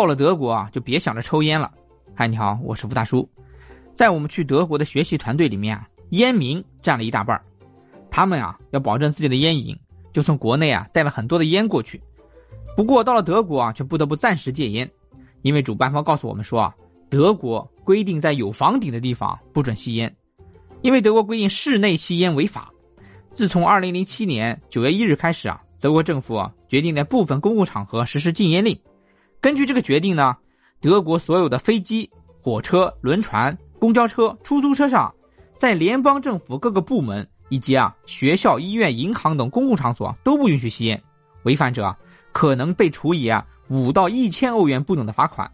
到了德国啊，就别想着抽烟了。嗨，你好，我是吴大叔。在我们去德国的学习团队里面啊，烟民占了一大半他们啊，要保证自己的烟瘾，就从国内啊带了很多的烟过去。不过到了德国啊，却不得不暂时戒烟，因为主办方告诉我们说啊，德国规定在有房顶的地方不准吸烟，因为德国规定室内吸烟违法。自从二零零七年九月一日开始啊，德国政府啊决定在部分公共场合实施禁烟令。根据这个决定呢，德国所有的飞机、火车、轮船、公交车、出租车上，在联邦政府各个部门以及啊学校、医院、银行等公共场所都不允许吸烟，违反者可能被处以啊五到一千欧元不等的罚款。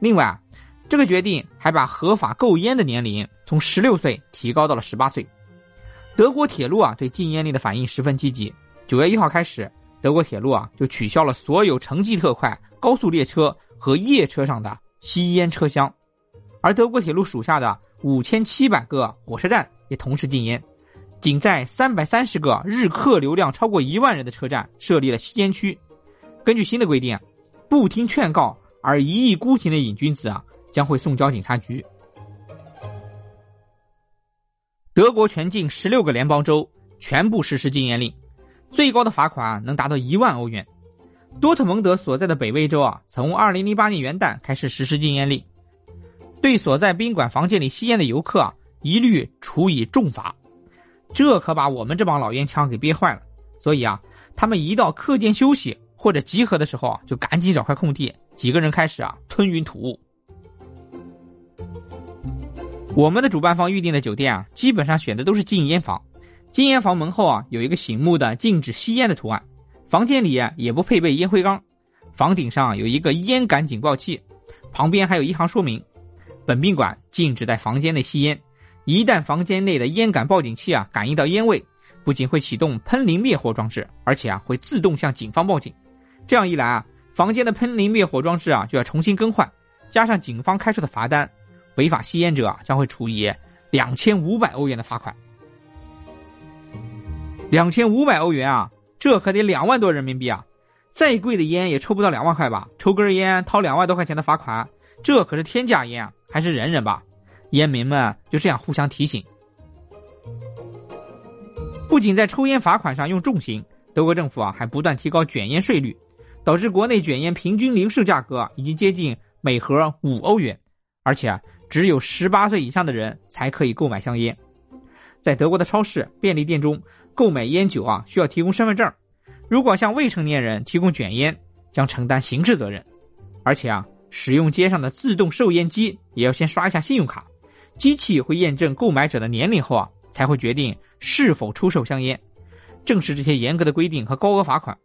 另外啊，这个决定还把合法购烟的年龄从十六岁提高到了十八岁。德国铁路啊，对禁烟令的反应十分积极。九月一号开始，德国铁路啊就取消了所有城际特快、高速列车和夜车上的吸烟车厢，而德国铁路属下的五千七百个火车站也同时禁烟，仅在三百三十个日客流量超过一万人的车站设立了吸烟区。根据新的规定，不听劝告而一意孤行的瘾君子啊，将会送交警察局。德国全境十六个联邦州全部实施禁烟令，最高的罚款能达到一万欧元。多特蒙德所在的北威州啊，从二零零八年元旦开始实施禁烟令，对所在宾馆房间里吸烟的游客啊，一律处以重罚。这可把我们这帮老烟枪给憋坏了。所以啊，他们一到课间休息或者集合的时候啊，就赶紧找块空地，几个人开始啊吞云吐雾。我们的主办方预定的酒店啊，基本上选的都是禁烟房。禁烟房门后啊，有一个醒目的禁止吸烟的图案。房间里啊，也不配备烟灰缸。房顶上有一个烟感警报器，旁边还有一行说明：本宾馆禁止在房间内吸烟。一旦房间内的烟感报警器啊感应到烟味，不仅会启动喷淋灭火装置，而且啊会自动向警方报警。这样一来啊，房间的喷淋灭火装置啊就要重新更换，加上警方开出的罚单。违法吸烟者啊将会处以两千五百欧元的罚款。两千五百欧元啊，这可得两万多人民币啊！再贵的烟也抽不到两万块吧？抽根烟掏两万多块钱的罚款，这可是天价烟啊！还是忍忍吧。烟民们就这样互相提醒。不仅在抽烟罚款上用重刑，德国政府啊还不断提高卷烟税率，导致国内卷烟平均零售价格已经接近每盒五欧元，而且啊。只有十八岁以上的人才可以购买香烟，在德国的超市、便利店中购买烟酒啊，需要提供身份证。如果向未成年人提供卷烟，将承担刑事责任。而且啊，使用街上的自动售烟机也要先刷一下信用卡，机器会验证购买者的年龄后啊，才会决定是否出售香烟。正是这些严格的规定和高额罚款，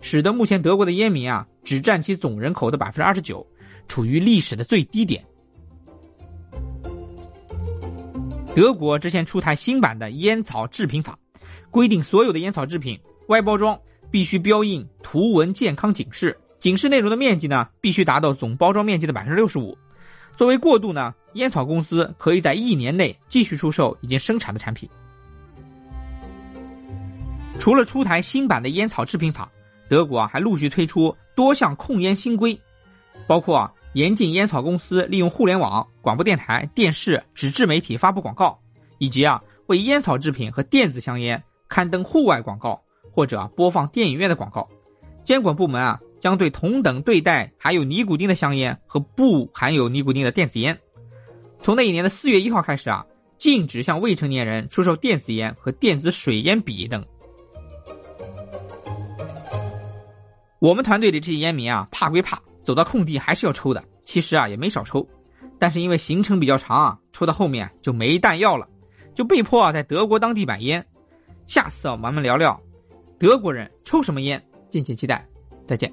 使得目前德国的烟民啊，只占其总人口的百分之二十九，处于历史的最低点。德国之前出台新版的烟草制品法，规定所有的烟草制品外包装必须标印图文健康警示，警示内容的面积呢必须达到总包装面积的百分之六十五。作为过渡呢，烟草公司可以在一年内继续出售已经生产的产品。除了出台新版的烟草制品法，德国啊还陆续推出多项控烟新规，包括啊。严禁烟草公司利用互联网、广播电台、电视、纸质媒体发布广告，以及啊为烟草制品和电子香烟刊登户外广告或者播放电影院的广告。监管部门啊将对同等对待含有尼古丁的香烟和不含有尼古丁的电子烟。从那一年的四月一号开始啊，禁止向未成年人出售电子烟和电子水烟笔等。我们团队里这些烟民啊，怕归怕。走到空地还是要抽的，其实啊也没少抽，但是因为行程比较长啊，抽到后面就没弹药了，就被迫啊在德国当地买烟。下次啊，我们聊聊。德国人抽什么烟，敬请期待，再见。